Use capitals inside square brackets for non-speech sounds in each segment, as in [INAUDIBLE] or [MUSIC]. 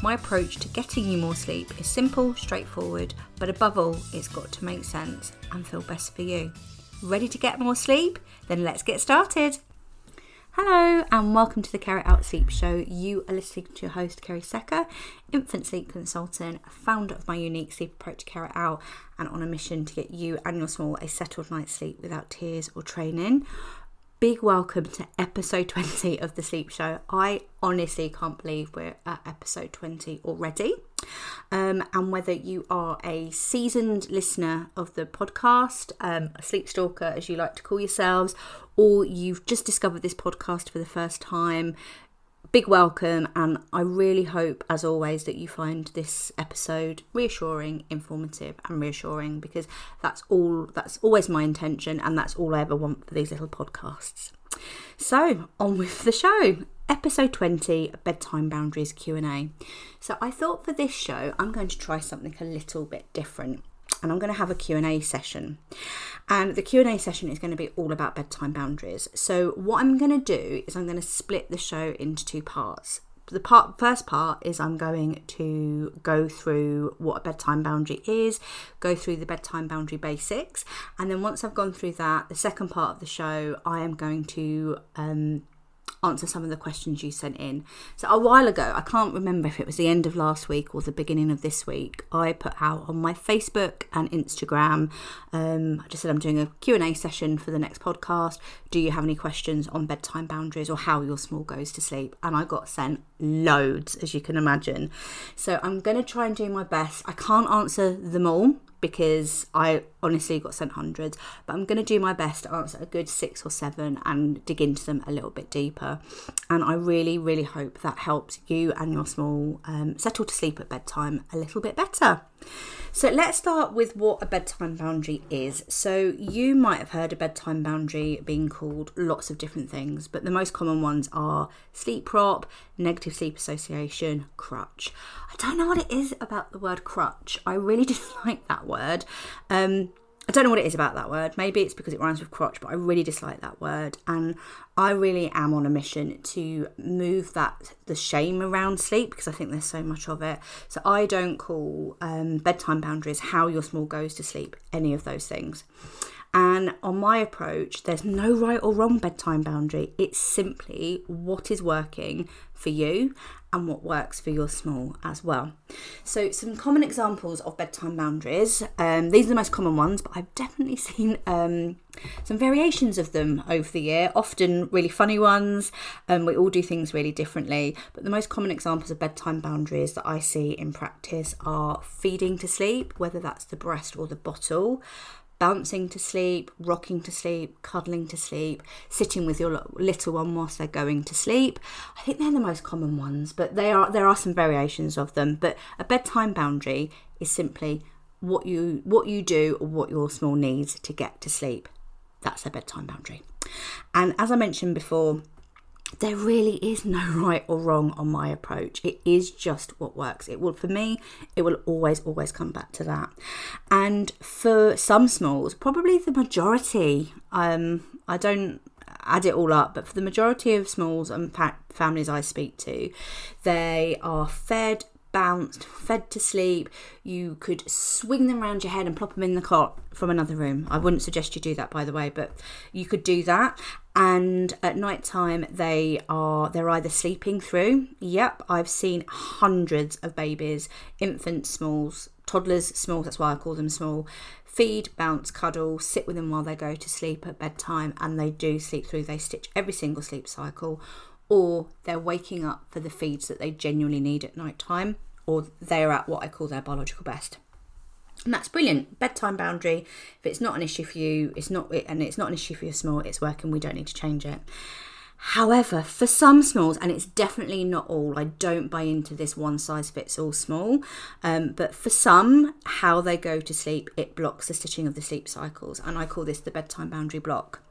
My approach to getting you more sleep is simple, straightforward, but above all, it's got to make sense and feel best for you. Ready to get more sleep? Then let's get started. Hello, and welcome to the Care It Out Sleep Show. You are listening to your host, Kerry Secker, infant sleep consultant, founder of my unique sleep approach, Care It Out, and on a mission to get you and your small a settled night's sleep without tears or training big welcome to episode 20 of the Sleep Show. I honestly can't believe we're at episode 20 already. Um, and whether you are a seasoned listener of the podcast, um, a sleep stalker as you like to call yourselves, or you've just discovered this podcast for the first time, big welcome and I really hope as always that you find this episode reassuring, informative and reassuring because that's all that's always my intention and that's all I ever want for these little podcasts. So, on with the show. Episode 20 bedtime boundaries Q&A. So, I thought for this show I'm going to try something a little bit different and I'm going to have a Q&A session. And the Q&A session is going to be all about bedtime boundaries. So what I'm going to do is I'm going to split the show into two parts. The part first part is I'm going to go through what a bedtime boundary is, go through the bedtime boundary basics, and then once I've gone through that, the second part of the show, I am going to um, answer some of the questions you sent in. So a while ago, I can't remember if it was the end of last week or the beginning of this week, I put out on my Facebook and Instagram, um, I just said I'm doing a Q&A session for the next podcast. Do you have any questions on bedtime boundaries or how your small goes to sleep? And I got sent loads, as you can imagine. So I'm going to try and do my best. I can't answer them all because I honestly got sent hundreds, but I'm going to do my best to answer a good six or seven and dig into them a little bit deeper. And I really, really hope that helps you and your small um, settle to sleep at bedtime a little bit better. So let's start with what a bedtime boundary is. So you might have heard a bedtime boundary being called lots of different things, but the most common ones are sleep prop, negative sleep association, crutch. I don't know what it is about the word crutch. I really [LAUGHS] dislike that word. Um, I don't know what it is about that word. Maybe it's because it rhymes with crotch, but I really dislike that word. And I really am on a mission to move that the shame around sleep because I think there's so much of it. So I don't call um, bedtime boundaries how your small goes to sleep, any of those things. And on my approach, there's no right or wrong bedtime boundary. It's simply what is working for you and what works for your small as well. So, some common examples of bedtime boundaries. Um, these are the most common ones, but I've definitely [LAUGHS] seen um, some variations of them over the year, often really funny ones. Um, we all do things really differently, but the most common examples of bedtime boundaries that I see in practice are feeding to sleep, whether that's the breast or the bottle bouncing to sleep, rocking to sleep, cuddling to sleep, sitting with your little one whilst they're going to sleep. I think they're the most common ones, but they are there are some variations of them. But a bedtime boundary is simply what you what you do or what your small needs to get to sleep. That's a bedtime boundary. And as I mentioned before, there really is no [LAUGHS] right or wrong on my approach. It is just what works. It will, for me, it will always, always come back to that. And for some smalls, probably the majority, um, I don't add it all up, but for the majority of smalls and families I speak to, they are fed bounced, fed to sleep. You could swing them around your head and plop them in the cot from another room. I wouldn't suggest you do that, by the way, but you could do that. And at night time, they are they're either sleeping through. Yep, I've seen hundreds of babies, infants, smalls, toddlers, smalls. That's why I call them small. Feed, bounce, cuddle, sit with them while they go to sleep at bedtime, and they do sleep through. They stitch every single sleep cycle or they're waking up for the feeds that they genuinely need at night time, or they're at what I call their biological best. And that's brilliant. Bedtime boundary. If it's not an issue for you, it's not, and it's not an issue for your small. It's working. We don't need to change it. However, for some smalls, and it's definitely not all, I don't buy into this one size fits all small, um, but for some, how they go to sleep, it blocks the stitching of the sleep cycles, and I call this the bedtime boundary block.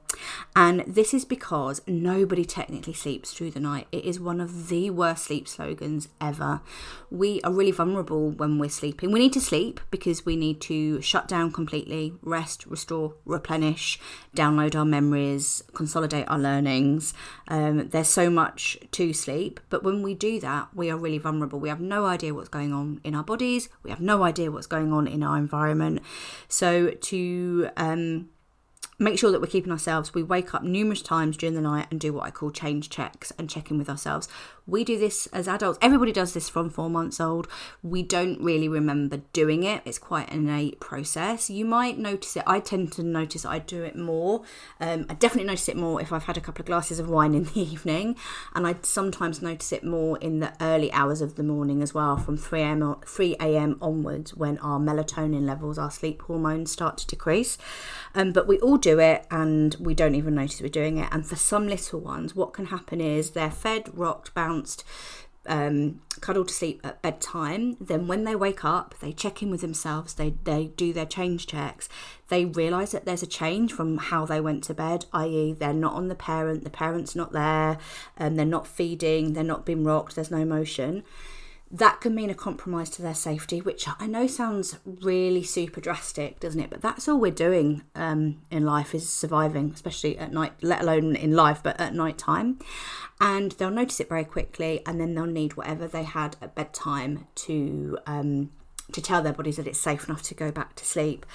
And this is because nobody technically sleeps through the night. It is one of the worst sleep slogans ever. We are really vulnerable when we're sleeping. We need to sleep because we need to shut down completely, rest, restore, replenish, download our memories, consolidate our learnings. Um, there's so much to sleep, but when we do that, we are really vulnerable. We have no idea what's going on in our bodies, we have no idea what's going on in our environment. So, to um, make sure that we're keeping ourselves. We wake up numerous times during the night and do what I call change checks and check in with ourselves. We do this as adults. Everybody does this from four months old. We don't really remember doing it. It's quite an innate process. You might notice it. I tend to notice I do it more. Um, I definitely notice it more if I've had a couple of glasses of wine in the [LAUGHS] evening, and I sometimes notice it more in the early hours of the morning as well, from 3 a.m. 3 a.m. onwards, when our melatonin levels, our sleep hormones, start to decrease. Um, but we all do it, and we don't even notice we're doing it. And for some little ones, what can happen is they're fed, rocked, bounced bounced, um, cuddled to sleep at bedtime. Then when they wake up, they check in with themselves. They they do their change checks. They realise that there's a change from how they went to bed, i.e., they're not on the parent. The parent's not there, and um, they're not feeding. They're not being rocked. There's no motion that can mean a compromise to their safety, which I know sounds really super drastic, doesn't it? But that's all we're doing um, in life is surviving, especially at night, let alone in life, but at night time. And they'll notice it very quickly, and then they'll need whatever they had at bedtime to um, to tell their bodies that it's safe enough to go back to sleep.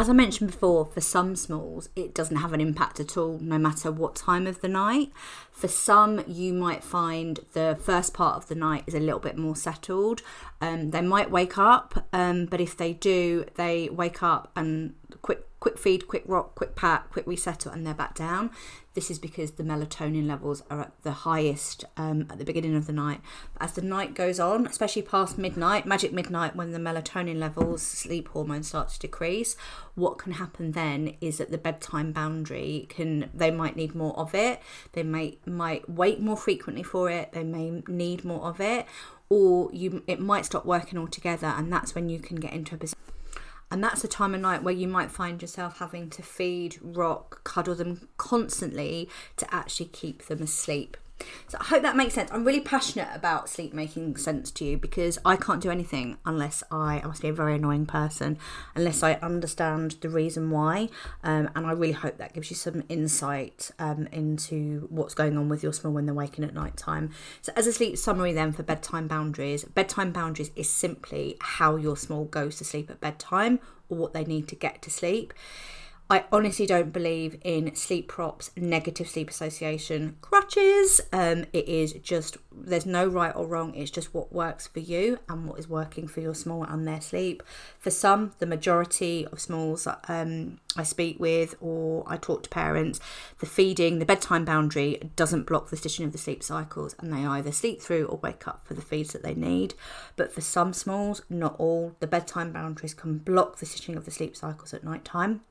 As I mentioned before, for some smalls, it doesn't have an impact at all, no matter what time of the night. For some, you might find the first part of the night is a little bit more settled. Um, they might wake up, um, but if they do, they wake up and quick quick feed, quick rock, quick pat, quick resettle, and they're back down. This is because the melatonin levels are at the highest um, at the beginning of the night. As the night goes on, especially past midnight, magic midnight, when the melatonin levels, sleep hormones start to decrease, what can happen then is that the bedtime boundary can they might need more of it. They may might wait more frequently for it. They may need more of it, or you it might stop working altogether, and that's when you can get into a position and that's a time of night where you might find yourself having to feed, rock, cuddle them constantly to actually keep them asleep. So I hope that makes sense. I'm really passionate about sleep making sense to you because I can't do anything unless I, I must be a very annoying person, unless I understand the reason why. Um, and I really hope that gives you some insight um, into what's going on with your small when they're waking at night time. So, as a sleep summary, then for bedtime boundaries, bedtime boundaries is simply how your small goes to sleep at bedtime or what they need to get to sleep. I honestly don't believe in sleep props, negative sleep association, crutches. Um, it is just, there's no right or wrong. It's just what works for you and what is working for your small and their sleep. For some, the majority of smalls um, I speak with or I talk to parents, the feeding, the bedtime boundary doesn't block the stitching of the sleep cycles and they either sleep through or wake up for the feeds that they need. But for some smalls, not all, the bedtime boundaries can block the stitching of the sleep cycles at night time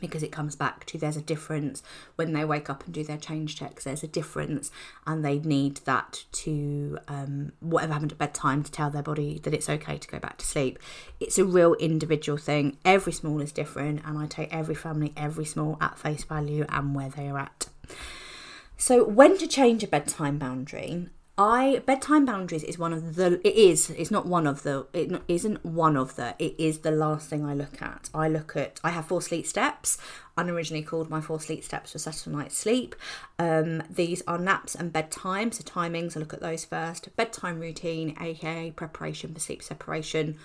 because it comes back to there's a difference when they wake up and do their change checks. There's a difference and they need that to um, whatever happened at bedtime to tell their body that it's okay to go back to sleep. It's a real individual thing. Every small is different and i take every family every small at face value and where they are at. So when to change a bedtime boundary I bedtime boundaries is one of the it is it's not one of the it isn't one of the it is the last thing I look at. I look at I have four sleep steps unoriginally called My Four Sleep Steps for Saturday Night Sleep. Um, these are naps and bedtime, so timings, I look at those first. Bedtime routine, aka preparation for sleep separation,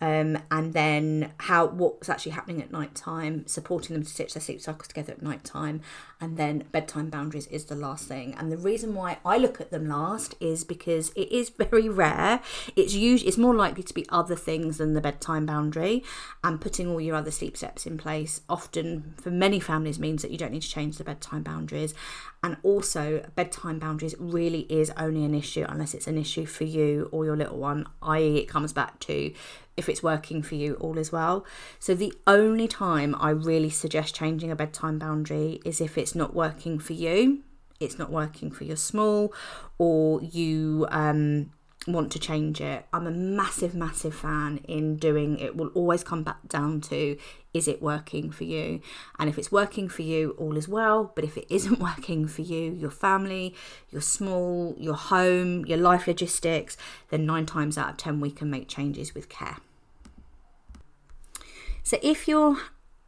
um, and then how what's actually happening at night time, supporting them to stitch their sleep cycles together at night time, and then bedtime boundaries is the last thing. And the reason why I look at them last is because it is [LAUGHS] very rare. It's usually it's more likely to be other things than the bedtime boundary, and putting all your other sleep steps in place often for many families means that you don't need to change the bedtime boundaries. And also, bedtime boundaries really is only an issue unless it's an issue for you or your little one, i.e., it comes back to if it's working for you, all as well. So, the only time I really suggest changing a bedtime boundary is if it's not working for you it's not working for your small or you um, want to change it. I'm a massive, massive fan in doing it. Will always come back down to is it working for you? And if it's working for you, all is well. But if it [LAUGHS] isn't working for you, your family, your small, your home, your life logistics, then nine times out of ten we can make changes with care. So if you're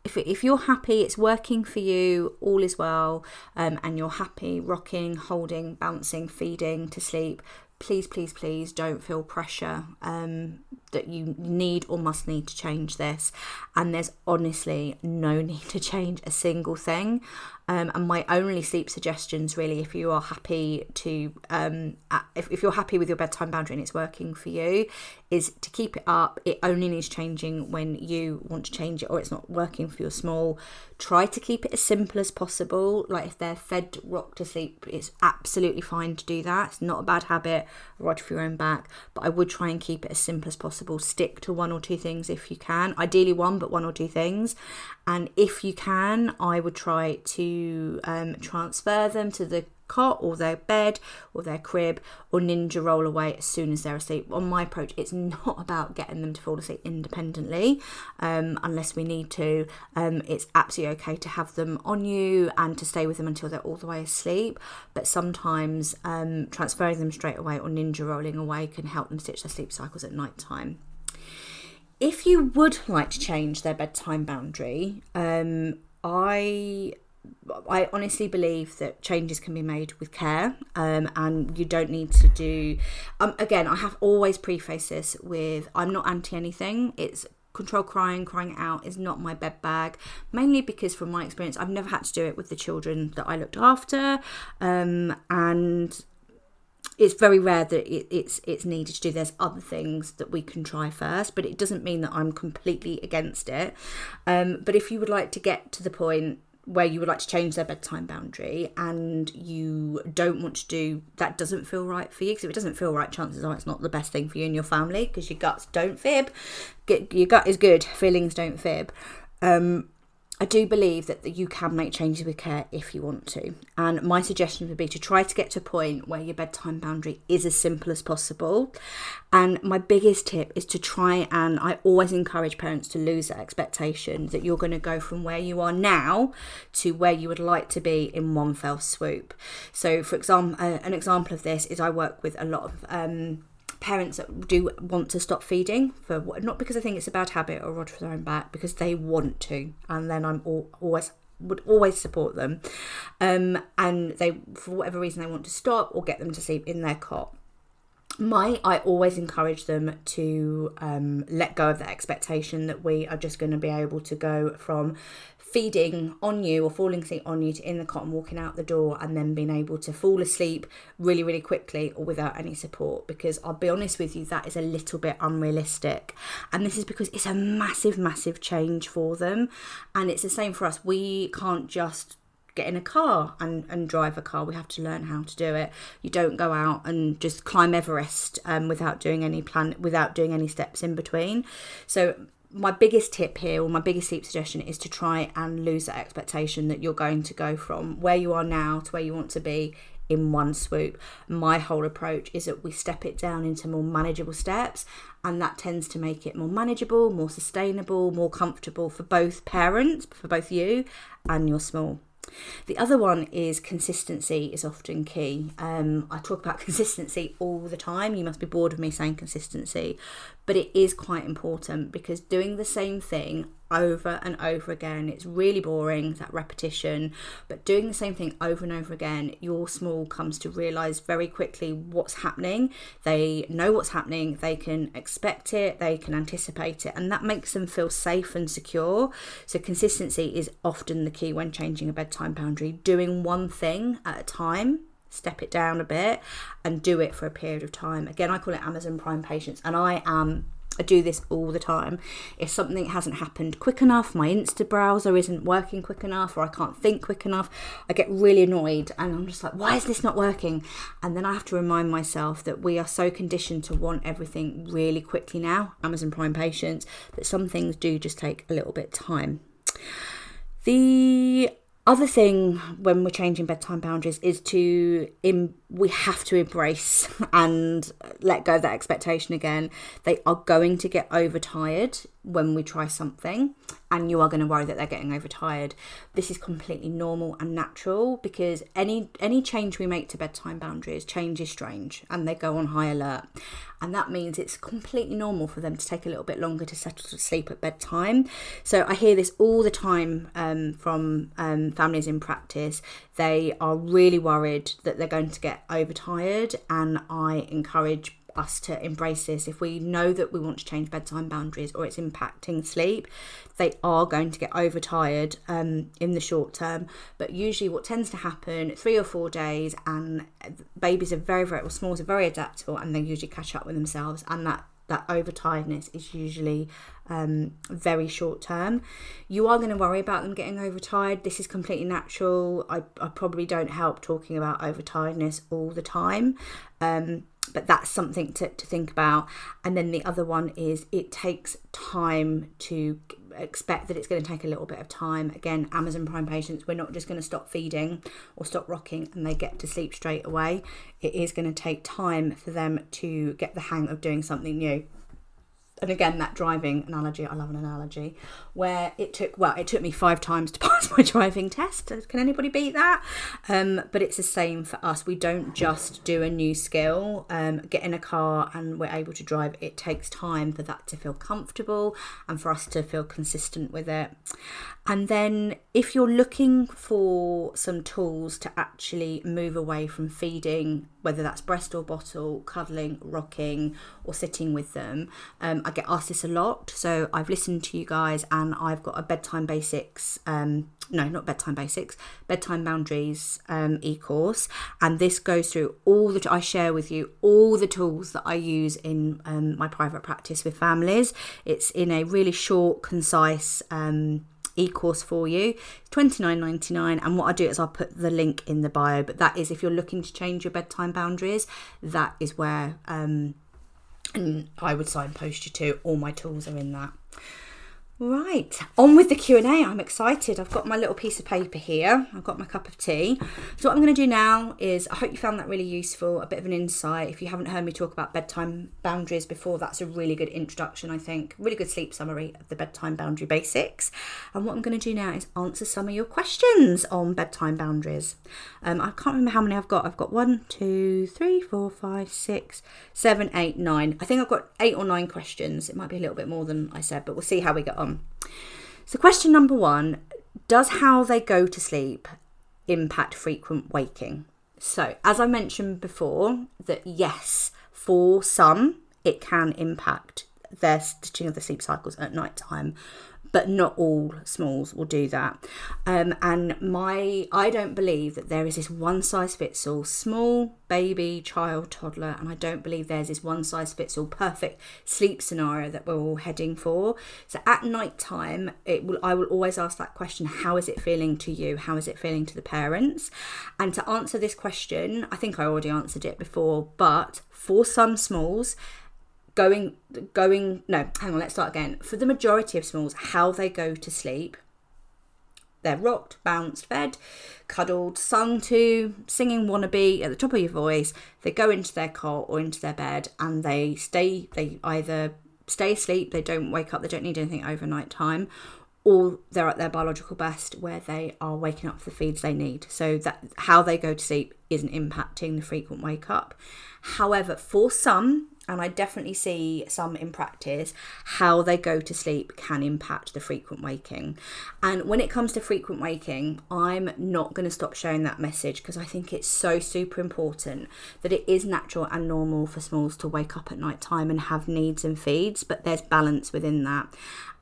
if, if you're happy, it's working for you, all is well, um, and you're happy rocking, holding, bouncing, feeding to sleep, please, please, please don't feel pressure um, that you need or must need to change this. And there's honestly no [LAUGHS] need to change a single thing. Um, and my only sleep suggestions, really, if you are happy to, um, if, if you're happy with your bedtime boundary and it's working for you, is to keep it up. It only needs changing when you want to change it or it's not working for your small. Try to keep it as simple as possible. Like if they're fed rock to sleep, it's absolutely fine to do that. It's not a bad habit, right for your own back. But I would try and keep it as simple as possible. Stick to one or two things if you can. Ideally one, but one or two things. And if you can, I would try to um, transfer them to the cot or their bed or their crib or ninja roll away as soon as they're asleep. On my approach, it's not about getting them to fall asleep independently um, unless we need to. Um, it's absolutely okay to have them on you and to stay with them until they're all the way asleep. But sometimes um, transferring them straight away or ninja rolling away can help them stitch their sleep cycles at night time if you would like to change their bedtime boundary, um, I I honestly believe that changes can be made with care, um, and you don't need to do. Um, again, I have always prefaced this with I'm not anti anything. It's control crying, crying out is not my bed bag, mainly because from my experience, I've never had to do it with the children that I looked after, um, and it's very rare that it, it's it's needed to do. There's other things that we can try first, but it doesn't mean that I'm completely against it. Um, but if you would like to get to the point where you would like to change their bedtime boundary and you don't want to do that doesn't feel right for you because if it doesn't feel right chances are it's not the best thing for you and your family because your guts don't fib. Your gut is good feelings don't fib. Um, I do believe that you can make changes with care if you want to. And my suggestion would be to try to get to a point where your bedtime boundary is as simple as possible. And my biggest tip is to try and I always encourage parents to lose that expectation that you're going to go from where you are now to where you would like to be in one fell swoop. So, for example, uh, an example of this is I work with a lot of um, parents that do want to stop feeding for not because I think it's a bad habit or rod for their own back, because they want to, and then I'm all, always would always support them, um, and they for whatever reason they want to stop or get them to sleep in their cot. My I always encourage them to um, let go of that expectation that we are just going to be able to go from feeding on you or falling asleep on you to in the cot and walking out the door and then being able to fall asleep really really quickly or without any support because I'll be honest with you that is a little bit unrealistic and this is because it's a massive massive change for them and it's the same for us we can't just get in a car and, and drive a car. We have to learn how to do it. You don't go out and just climb Everest um, without doing any plan, without doing any steps in between. So my biggest tip here, or my biggest sleep suggestion, is to try and lose that expectation that you're going to go from where you are now to where you want to be in one swoop. My whole approach is that we step it down into more manageable steps, and that tends to make it more manageable, more sustainable, more comfortable for both parents, for both you and your small. The other one is consistency is often key. Um, I talk about [LAUGHS] consistency all the time. You must be bored of me saying consistency, but it is quite important because doing the same thing over and over again. It's really boring, that repetition, but doing the same thing over and over again, your small comes to realize very quickly what's happening. They know what's happening, they can expect it, they can anticipate it, and that makes them feel safe and secure. So, consistency is often the key when changing a bedtime boundary, doing one thing at a time step it down a bit and do it for a period of time. Again, I call it Amazon Prime patience, and I am I do this all the time. If something hasn't happened quick enough, my Insta browser isn't working quick enough, or I can't think quick enough, I get really annoyed and I'm just like, why is this not working? And then I have to remind myself that we are so conditioned to want everything really quickly now, Amazon Prime patience, that some things do just take a little bit time. The other thing when we're changing bedtime boundaries is to Im- we have to embrace [LAUGHS] and let go of that expectation again. They are going to get overtired when we try something and you are going to worry that they're getting overtired. This is completely normal and natural because any any change we make to bedtime boundaries change is strange and they go on high alert and that means it's completely normal for them to take a little bit longer to settle to sleep at bedtime. So i hear this all the time um, from um, families in practice. They are really worried that they're going to get overtired and i encourage us to embrace this. If we know that we want to change bedtime boundaries or it's impacting sleep, they are going to get overtired um, in the short term. But usually, what tends to happen three or four days, and babies are very, very, well, smalls are very adaptable and they usually catch up with themselves, and that that overtiredness is usually um, very short term. You are going to worry about them getting overtired. This is completely natural. I, I probably don't help talking about overtiredness all the time. Um, but that's something to, to think about. And then the other one is it takes time to expect that it's going to take a little bit of time. Again, Amazon Prime patience, we're not just going to stop feeding or stop rocking and they get to sleep straight away. It is going to take time for them to get the hang of doing something new and again that driving analogy i love an analogy where it took well it took me five times to [LAUGHS] pass my driving test. Can anybody beat that? Um, but it's the same for us. We don't just do a new skill um, get in a car and we're able to drive. It takes time for that to feel comfortable and for us to feel consistent with it and then if you're looking for some tools to actually move away from feeding whether that's breast or bottle cuddling rocking or sitting with them um, I get asked this a lot. So I've listened to you guys and I've got a bedtime basics, um, no, not bedtime basics, bedtime boundaries um, e course. And this goes through all that I share with you all the tools that I use in um, my private practice with families. It's in a really short, concise, um, e-course for you ninety nine. and what i do is i'll put the link in the bio but that is if you're looking to change your bedtime boundaries that is where um, and I would signpost you to. All my tools are in that. Right, on with the Q&A. I'm excited. I've got my little piece of paper here. I've got my cup of tea. So what I'm going to do now is I hope you found that really useful, a bit of an insight. If you haven't heard me talk about bedtime boundaries before, that's a really good introduction, I think. Really good sleep summary of the bedtime boundary basics. And what I'm going to do now is answer some of your questions on bedtime boundaries. Um, I can't remember how many I've got. I've got one, two, three, four, five, six, seven, eight, nine. I think I've got eight or nine questions. It might be a little bit more than I said, but we'll see how we get So, question number one Does how they go to sleep impact frequent waking? So, as I mentioned before, that yes, for some, it can impact their stitching of the sleep cycles at night time but not all smalls will do that. Um, and my, I don't believe that there is this one size fits all small baby, child, toddler, and I don't believe there's this one size fits all perfect sleep scenario that we're all heading for. So at night time, it will, I will always ask that question: How is it feeling to you? How is it feeling to the parents? And to answer this question, I think I already answered it before, but for some smalls, going going no hang on let's start again. For the majority of smalls how they go to sleep they're rocked bounced fed cuddled sung to singing wannabe at the top of your voice. They go into their cot or into their bed and they stay they either stay asleep they don't wake up they don't need anything overnight time or they're at their biological best where they are waking up for the feeds they need. So that how they go to sleep isn't impacting the frequent wake up. However for some and I definitely see some in practice how they go to sleep can impact the frequent waking. And when it comes to frequent waking, I'm not going to stop sharing that message because I think it's so super important that it is natural and normal for smalls to wake up at night time and have needs and feeds, but there's balance within that.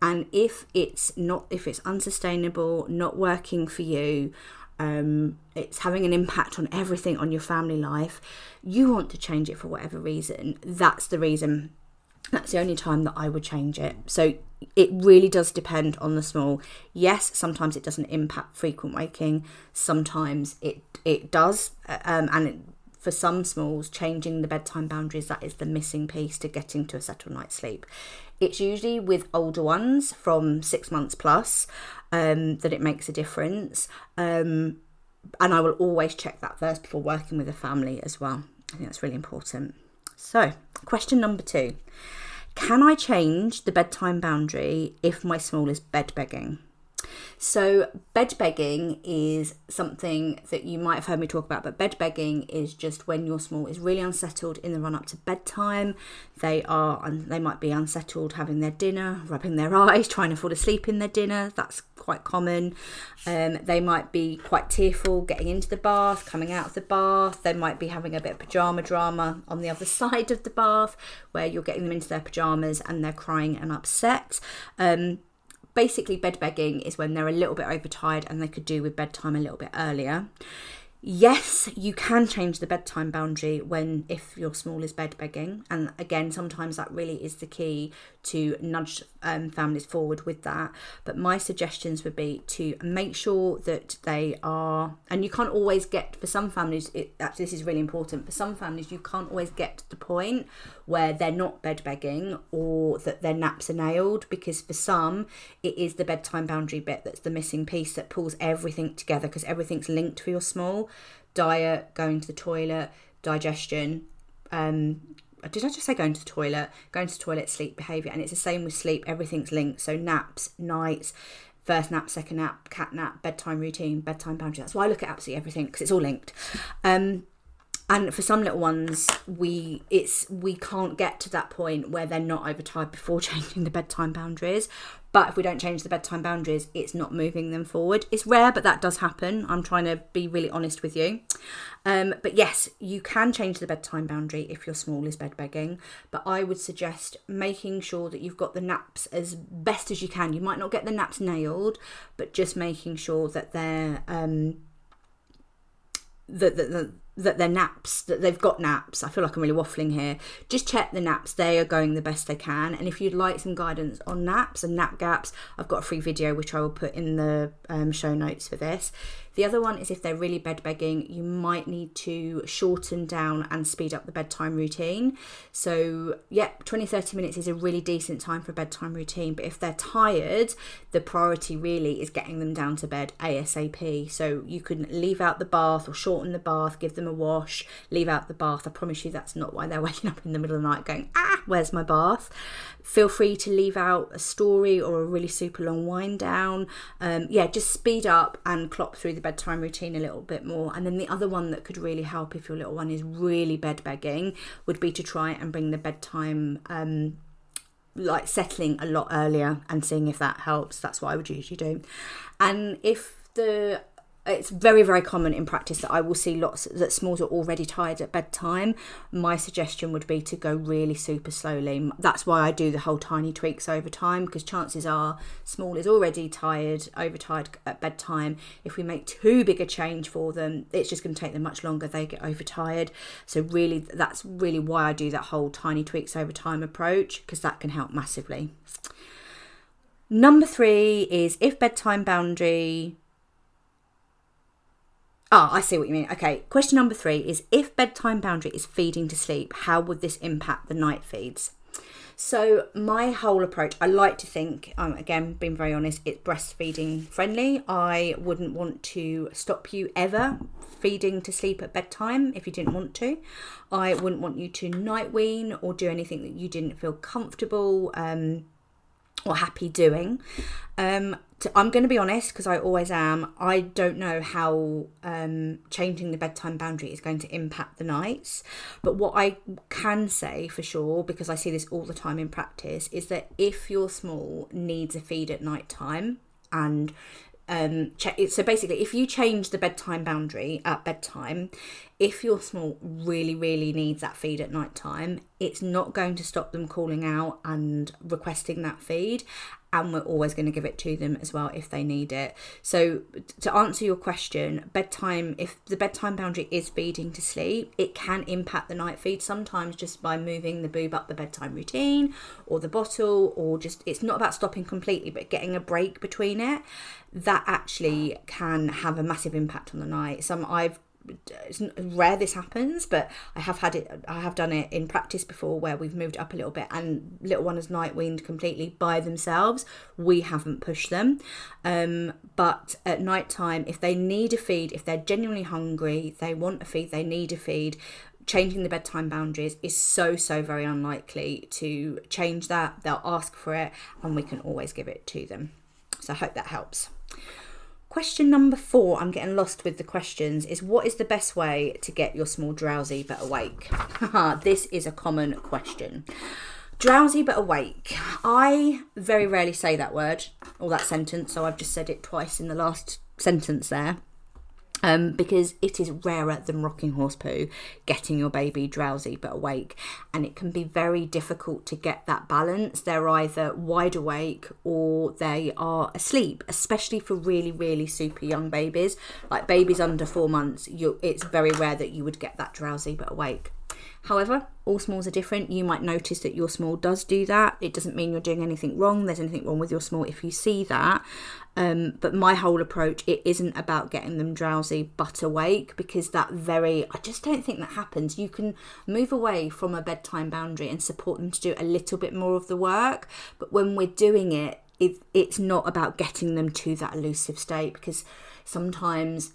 And if it's not, if it's unsustainable, not working for you, um, it's having an impact on everything on your family life, you want to change it for whatever reason, that's the reason. That's the only time that I would change it. So it really does depend on the small. Yes, sometimes it doesn't impact frequent waking. Sometimes it it does, um, and it, for some smalls, changing the bedtime boundaries that is the missing piece to getting to a settled night's sleep. It's usually with older ones from six months plus um, that it makes a difference. Um, and I will always check that first before working with a family as well. I think that's really important. So, question number two Can I change the bedtime boundary if my small is bed begging? So, bed begging is something that you might have heard me talk about, but bed begging is just when your small is really unsettled in the run up to bedtime. They are, and they might be unsettled having their dinner, rubbing their [LAUGHS] eyes, trying to fall asleep in their dinner. That's quite common. Um, they might be quite tearful getting into the bath, coming out of the bath. They might be having a bit of pajama drama on the other [LAUGHS] side of the bath where you're getting them into their pajamas and they're crying and upset. Um, basically bed begging is when they're a little bit overtired and they could do with bedtime a little bit earlier. Yes you can change the bedtime boundary when if your small is bed begging and again sometimes that really is the key to nudge um, families forward with that. But my suggestions would be to make sure that they are and you can't always get for some families it, actually this is really important for some families you can't always get to the point where they're not bed begging or that their naps are nailed because for some it is the bedtime boundary bit that's the missing piece that pulls everything together because everything's linked for your small diet going to the toilet digestion um, did I just say going to the toilet? Going to the toilet, sleep behaviour, and it's the same with sleep. Everything's linked. So naps, nights, first nap, second nap, cat nap, bedtime routine, bedtime boundary. That's why I look at absolutely everything because it's all linked. Um, and for some little ones we it's we can't get to that point where they're not overtired before [LAUGHS] changing the bedtime boundaries. But if we don't change the bedtime boundaries it's not moving them forward. It's rare but that does happen. I'm trying to be really honest with you. Um, but yes you can change the bedtime boundary if your small is bed begging but i would suggest making sure that you've got the naps as best as you can. You might not get the naps nailed but just making sure that they're um, that, that their naps that they've got naps. I feel like i'm really waffling here. Just check the naps. They are going the best they can. And if you'd like some guidance on naps and nap gaps i've got a free video which i will put in the um, show notes for this the other one is if they're really bed begging, you might need to shorten down and speed up the bedtime routine. So, yeah, 20 30 minutes is a really decent time for a bedtime routine. But if they're tired, the priority really is getting them down to bed ASAP. So, you can leave out the bath or shorten the bath, give them a wash, leave out the bath. I promise you that's not why they're [LAUGHS] waking up in the middle of the night going, ah, where's my bath? Feel free to leave out a story or a really super long wind down. Um, yeah, just speed up and clock through the bedtime routine a little bit more. And then the other one that could really help if your little one is really bed begging would be to try and bring the bedtime um, like settling a lot earlier and seeing if that helps. That's what I would usually do. And if the it's very very common in practice that I will see lots that smalls are already tired at bedtime. My suggestion would be to go really super slowly. That's why I do the whole tiny tweaks over time because chances are small is already tired, overtired at bedtime. If we make too big a change for them, it's just going to take them much longer. They get overtired. So really, that's really why I do that whole tiny tweaks over time approach because that can help massively. Number three is if bedtime boundary Ah, I see what you mean. Okay, question number three is if bedtime boundary is feeding to sleep, how would this impact the night feeds? So, my whole approach, I like to think, um, again, being very honest, it's breastfeeding friendly. I wouldn't want to stop you ever feeding to sleep at bedtime if you didn't want to. I wouldn't want you to night wean or do anything that you didn't feel comfortable um, or happy doing. Um, to, I'm going to be honest because I always am. I don't know how um, changing the bedtime boundary is going to impact the nights. But what I can say for sure, because I see this all the time in practice, is that if your small needs a feed at night time and um, so basically if you change the bedtime boundary at bedtime if your small really really needs that feed at night time it's not going to stop them calling out and requesting that feed and we're always going to give it to them as well if they need it. So, to answer your question, bedtime, if the bedtime boundary is feeding to sleep, it can impact the night feed sometimes just by moving the boob up the bedtime routine or the bottle, or just it's not about stopping completely, but getting a break between it. That actually can have a massive impact on the night. Some I've it's rare this happens, but I have had it. I have done it in practice before, where we've moved up a little bit, and little one is night weaned completely by themselves. We haven't pushed them, um, but at night time, if they need a feed, if they're genuinely hungry, they want a feed, they need a feed. Changing the bedtime boundaries is so so very unlikely to change that. They'll ask for it, and we can always give it to them. So I hope that helps. Question number four, I'm getting lost with the questions, is what is the best way to get your small drowsy but awake? [LAUGHS] this is a common question. Drowsy but awake. I very rarely say that word or that sentence, so I've just said it twice in the last sentence there um, because it is rarer than rocking horse poo, getting your baby drowsy but awake, and it can be very difficult to get that balance. They're either wide awake or they are asleep, especially for really, really super young babies, like babies under four months. You, it's very rare that you would get that drowsy but awake. However, all smalls are different. You might notice that your small does do that. It doesn't mean you're doing anything wrong. There's anything wrong with your small if you see that. Um, but my whole approach, it isn't about getting them drowsy but awake because that very, I just don't think that happens. You can move away from a bedtime boundary and support them to do a little bit more of the work. But when we're doing it, it it's not about getting them to that elusive state because sometimes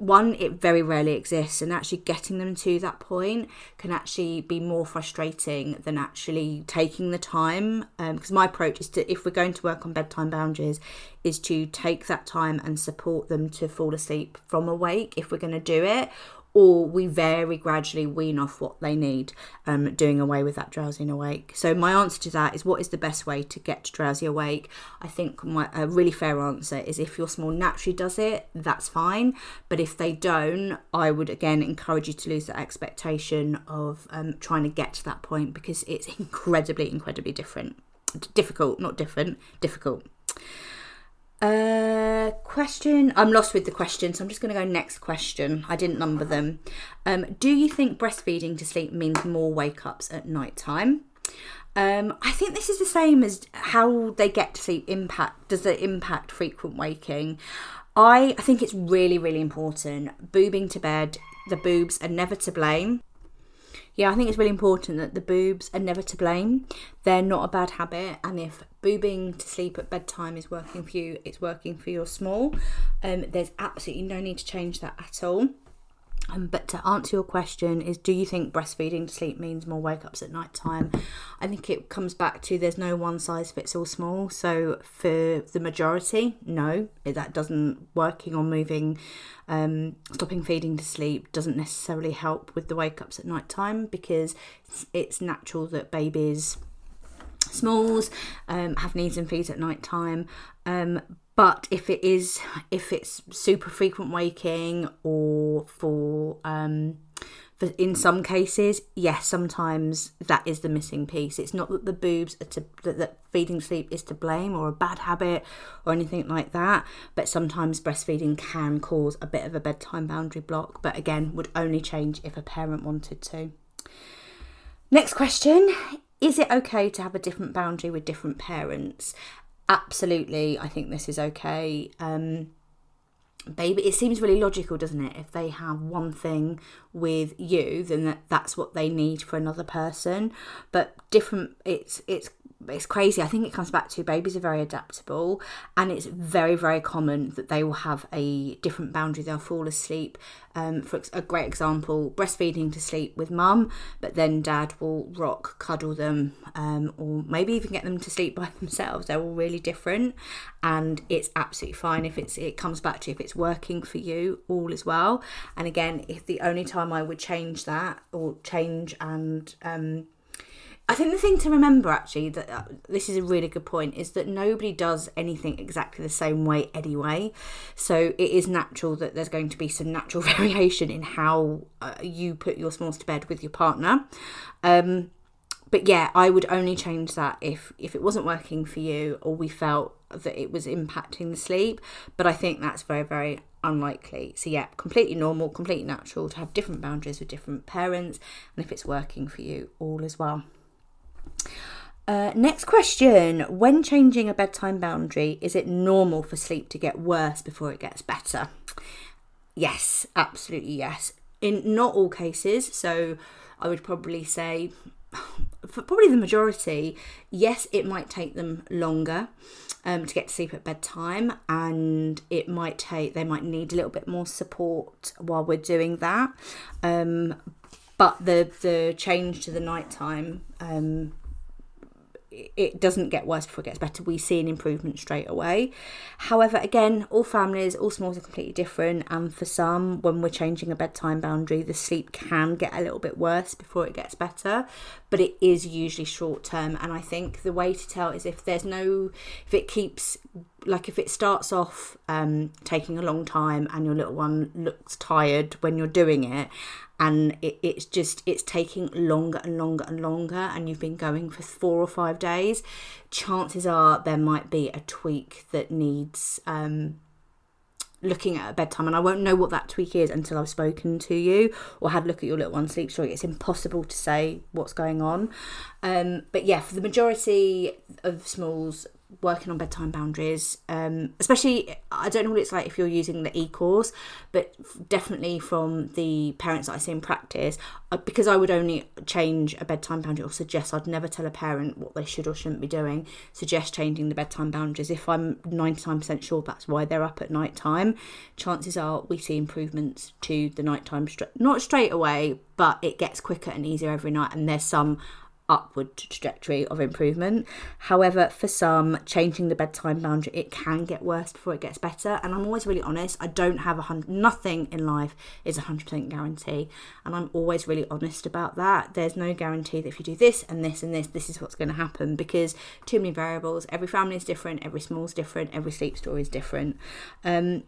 one, it very rarely exists, and actually getting them to that point can actually be more frustrating than actually taking the time. Because um, my approach is to, if we're going to work on bedtime boundaries, is to take that time and support them to fall asleep from awake if we're going to do it, or we very gradually wean off what they need, um, doing away with that drowsy and awake. So my answer to that is what is the best way to get drowsy awake? I think my a really fair answer is if your small naturally does it, that's fine. But if they don't, I would again encourage you to lose that expectation of um, trying to get to that point because it's [LAUGHS] incredibly, incredibly different, difficult, not different, difficult. Uh, question. I'm lost with the question, so I'm just going to go next question. I didn't number them. Um, do you think breastfeeding to sleep means more wake ups at night time? Um, I think this is the same as how they get to sleep impact. Does it impact frequent waking? I, I think it's really, really important. Boobing to bed, the boobs are never to blame yeah, I think it's really important that the boobs are never to blame. They're not a bad habit, and if boobing to sleep at bedtime is working for you, it's working for your small. Um, there's absolutely no need to change that at all. Um, but to answer your question is do you think breastfeeding to sleep means more wake ups at night time? I think it comes back to there's no one size fits all small. So for the majority, no, that doesn't working or moving, um, stopping feeding to sleep doesn't necessarily help with the wake ups at night time because it's natural that babies smalls um, have needs and feeds at night time um, but if it is if it's super frequent waking or for um for in some cases yes sometimes that is the missing piece. It's not that the boobs are to that, that feeding sleep is to blame or a bad habit or anything like that but sometimes breastfeeding can cause a bit of a bedtime boundary block but again would only change if a parent wanted to. Next question. Is it okay to have a different boundary with different parents absolutely, I think this is okay. Um, baby, it seems really logical, doesn't it? If they have one thing with you, then that, that's what they need for another person. But different, it's it's it's crazy. I think it comes back to babies are very adaptable, and it's very, very common that they will have a different boundary. They'll fall asleep. Um, for a great example, breastfeeding to sleep with mum, but then dad will rock, cuddle them, um, or maybe even get them to sleep by [LAUGHS] themselves. They're all really different, and it's absolutely fine if it's. It comes back to if it's working for you, all as well. And again, if the only time I would change that or change and um, I think the thing to remember, actually, that uh, this is a really good point, is that nobody does anything exactly the same way anyway. So it is natural that there's going to be some natural [LAUGHS] variation in how uh, you put your smalls to bed with your partner. Um, but yeah, I would only change that if if it wasn't working for you or we felt that it was impacting the sleep. But I think that's very very unlikely. So yeah, completely normal, completely natural to have different boundaries with different parents, and if it's working for you, all as well. Uh, next question. When changing a bedtime boundary, is it normal for sleep to get worse before it gets better? Yes, absolutely yes. In not all cases, so I would probably say for probably the majority, yes, it might take them longer um, to get to sleep at bedtime, and it might take they might need a little bit more support while we're doing that. Um, but the the change to the nighttime um, it doesn't get worse before it gets better. We see an improvement straight away. However, again, all families, all smalls are completely different. And for some, when we're changing a bedtime boundary, the sleep can get a little bit worse before it gets better. But it is usually short term. And I think the way to tell is if there's no, if it keeps, like if it starts off um, taking a long time and your little one looks tired when you're doing it and it, it's just it's taking longer and longer and longer and you've been going for four or five days chances are there might be a tweak that needs um, looking at a bedtime and I won't know what that tweak is until I've spoken to you or had a look at your little one sleep story. It's impossible to say what's going on. Um, but yeah, for the majority of smalls, working on bedtime boundaries, um, especially I don't know what it's like if you're using the e-course, but definitely from the parents that I see in practice, uh, because I would only change a bedtime boundary or suggest I'd never tell a parent what they should or shouldn't be doing. Suggest changing the bedtime boundaries if I'm 99% sure that's why they're up at night time. Chances are we see improvements to the nighttime, not straight away, but it gets quicker and easier every night, and there's some upward trajectory of improvement. However, for some, changing the bedtime boundary, it can get worse before it gets better. And I'm always really honest. I don't have a hundred. Nothing in life is a hundred percent guarantee, and I'm always really honest about that. There's no guarantee that if you do this and this and this, this is what's going to happen because too many variables. Every family is different. Every small is different. Every sleep story is different. Um,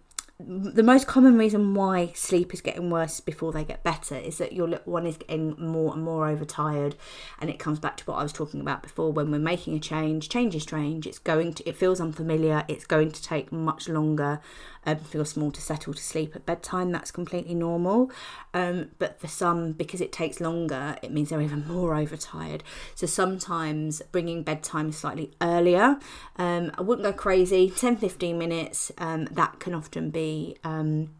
the most common reason why sleep is getting worse before they get better is that your little one is getting more and more overtired. And it comes back to what I was talking about before. When we're making a change change is strange. It's going to it feels unfamiliar. It's going to take much longer um, feel small to settle to sleep at bedtime. That's completely normal. Um, but for some, because it takes longer, it means they're even more overtired. So sometimes bringing bedtime slightly earlier, um, I wouldn't go crazy, 10 15 minutes, um, that can often be. Um,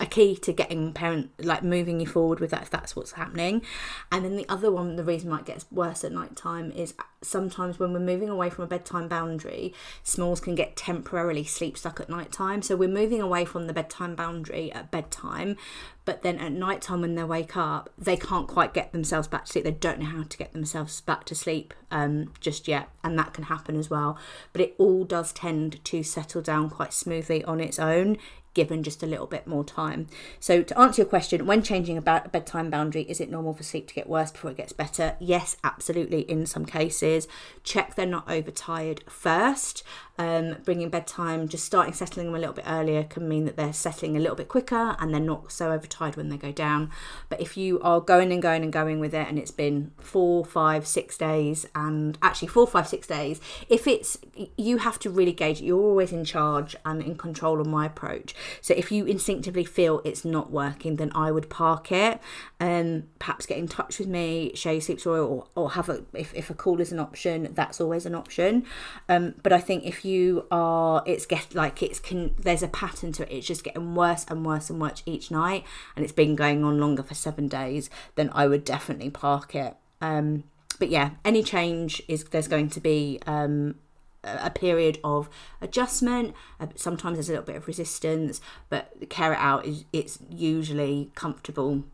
a key to getting parent like moving you forward with that if that's what's happening. And then the other one the reason why it gets worse at night time is sometimes when we're moving away from a bedtime boundary smalls can get temporarily sleep stuck at night time. So we're moving away from the bedtime boundary at bedtime but then at night time when they wake up they can't quite get themselves back to sleep. They don't know how to get themselves back to sleep um, just yet and that can happen as well. But it all does tend to settle down quite smoothly on its own given just a little bit more time. So, to answer your question, when changing a bedtime boundary, is it normal for sleep to get worse before it gets better? Yes, absolutely, in some cases. Check they're not overtired first. Um, bringing bedtime, just starting settling them a little bit earlier can mean that they're settling a little bit quicker and they're not so overtired when they go down. But if you are going and going and going with it and it's been four, five, six days, and actually four, five, six days, if it's you have to really gauge you're always in charge and in control of my approach. So if you instinctively feel it's not working, then I would park it and um, perhaps get in touch with me, share your sleep story, or, or have a if, if a call is an option, that's always an option. Um, but I think if you are it's get like it's can there's a pattern to it. It's just getting worse and worse and worse each night and it's been going on longer for seven days then i would definitely park it. Um but yeah any change is there's going to be um a period of adjustment. Sometimes there's a little bit of resistance but care it out is it's usually comfortable.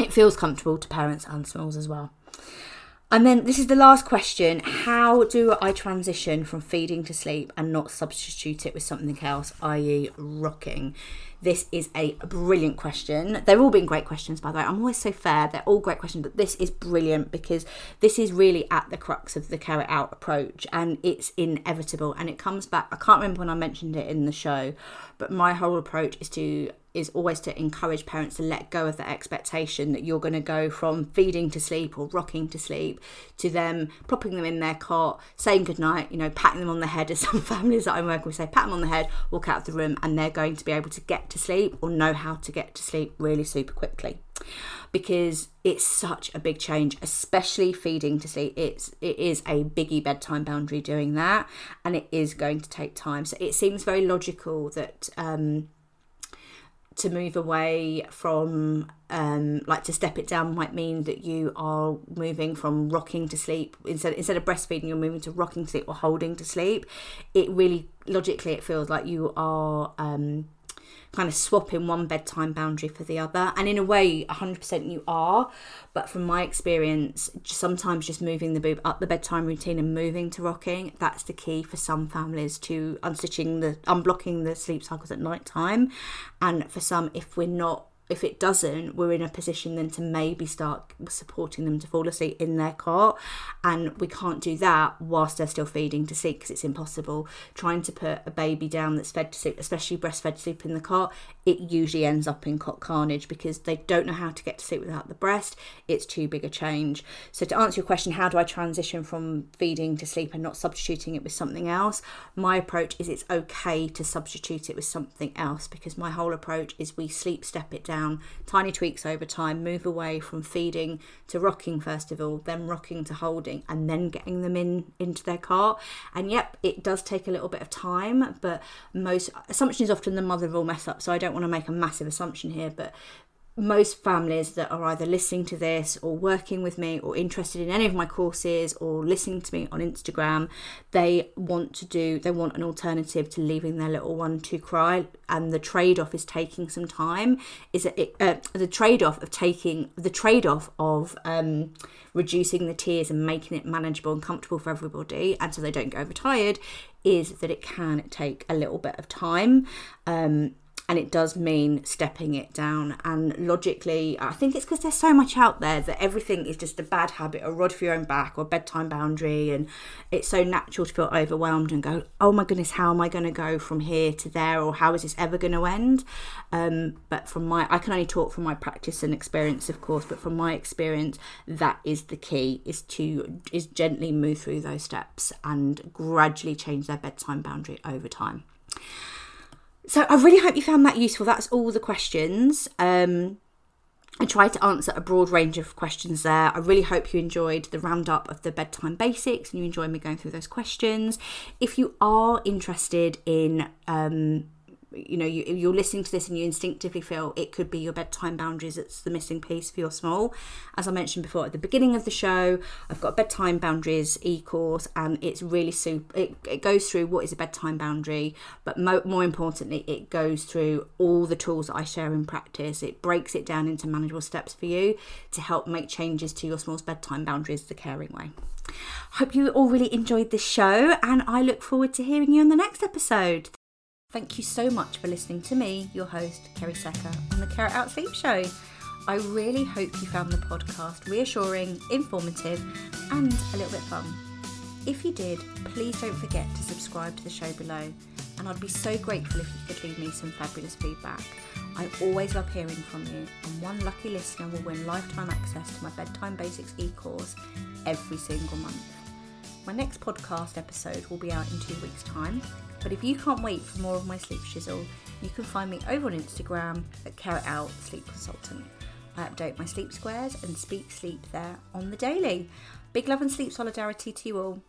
It feels comfortable to parents and smalls as well and then this is the last question How do I transition from feeding to sleep and not substitute it with something else, i.e., rocking? This is a brilliant question. They've all been great questions, by the way. I'm always so fair. They're all great questions, but this is brilliant because this is really at the crux of the Care Out approach and it's inevitable. And it comes back, I can't remember when I mentioned it in the show, but my whole approach is to is always to encourage parents to let go of the expectation that you're going to go from feeding to sleep or rocking to sleep to them propping them in their cot, saying goodnight, you know, patting them on the head, as some [LAUGHS] families that I'm working with say, pat them on the head, walk out of the room, and they're going to be able to get to sleep or know how to get to sleep really super quickly. Because it's such a big change, especially feeding to sleep. It's it is a biggie bedtime boundary doing that, and it is going to take time. So it seems very logical that um, to move away from um, like to step it down might mean that you are moving from rocking to sleep. Instead instead of breastfeeding you're moving to rocking to sleep or holding to sleep. It really logically it feels like you are um, kind of swapping one bedtime boundary for the other. And in a way, 100% you are. But from my experience, sometimes just moving the boob up the bedtime routine and moving to rocking, that's the key for some families to unstitching the, unblocking the sleep cycles at night time. And for some, if we're not if it doesn't, we're in a position then to maybe start supporting them to fall asleep in their cot. And we can't do that whilst they're still feeding to sleep because it's impossible. Trying to put a baby down that's fed to sleep, especially breastfed to sleep in the cot, it usually ends up in cot carnage because they don't know how to get to sleep without the breast. It's too big a change. So, to answer your question, how do I transition from feeding to sleep and not substituting it with something else? My approach is it's okay to substitute it with something else because my whole approach is we sleep step it down down, tiny tweaks over time, move away from feeding to rocking first of all, then rocking to holding, and then getting them in into their cart. And yep, it does take a little bit of time, but most assumption is often the mother of all mess up. So I don't want to make a massive assumption here, but most families that are either listening to this or working with me or interested in any of my courses or listening to me on Instagram, they want to do, they want an alternative to leaving their little one to cry. And the trade off is taking some time. Is it, uh, the trade off of taking, the trade off of um, reducing the tears and making it manageable and comfortable for everybody and so they don't get overtired is that it can take a little bit of time. Um, and it does mean stepping it down. And logically, I think it's because there's so much out there that everything is just a bad habit, a rod for your own back, or bedtime boundary, and it's so natural to feel overwhelmed and go, "Oh my goodness, how am I going to go from here to there, or how is this ever going to end?" Um, but from my, I can only talk from my practice and experience, of course, but from my experience, that is the key: is to is gently move through those steps and gradually change their bedtime boundary over time. So I really hope you found that useful. That's all the questions. Um, I tried to answer a broad range of questions there. I really hope you enjoyed the roundup of the bedtime basics and you enjoyed me going through those questions. If you are interested in um, you know you, you're listening to this and you instinctively feel it could be your bedtime boundaries it's the missing piece for your small as i mentioned before at the beginning of the show i've got bedtime boundaries e-course and it's really super it, it goes through what is a bedtime boundary but mo- more importantly it goes through all the tools that i share in practice. It breaks it down into manageable steps for you to help make changes to your small's bedtime boundaries the caring way. Hope you all really enjoyed this show, and I look forward to hearing you on the next episode. Thank you so much for listening to me, your host, Kerry Secker, on the Care Out Sleep Show. I really hope you found the podcast reassuring, informative, and a little bit fun. If you did, please don't forget to subscribe to the show below, and I'd be so grateful if you could leave me some fabulous feedback. I always love hearing from you, and one lucky listener will win lifetime access to my Bedtime Basics e course every single month. My next podcast episode will be out in two weeks' time, but if you can't wait for more of my sleep shizzle, you can find me over on Instagram at Care Out Sleep Consultant. I update my sleep squares and speak sleep there on the daily. Big love and sleep solidarity to you all.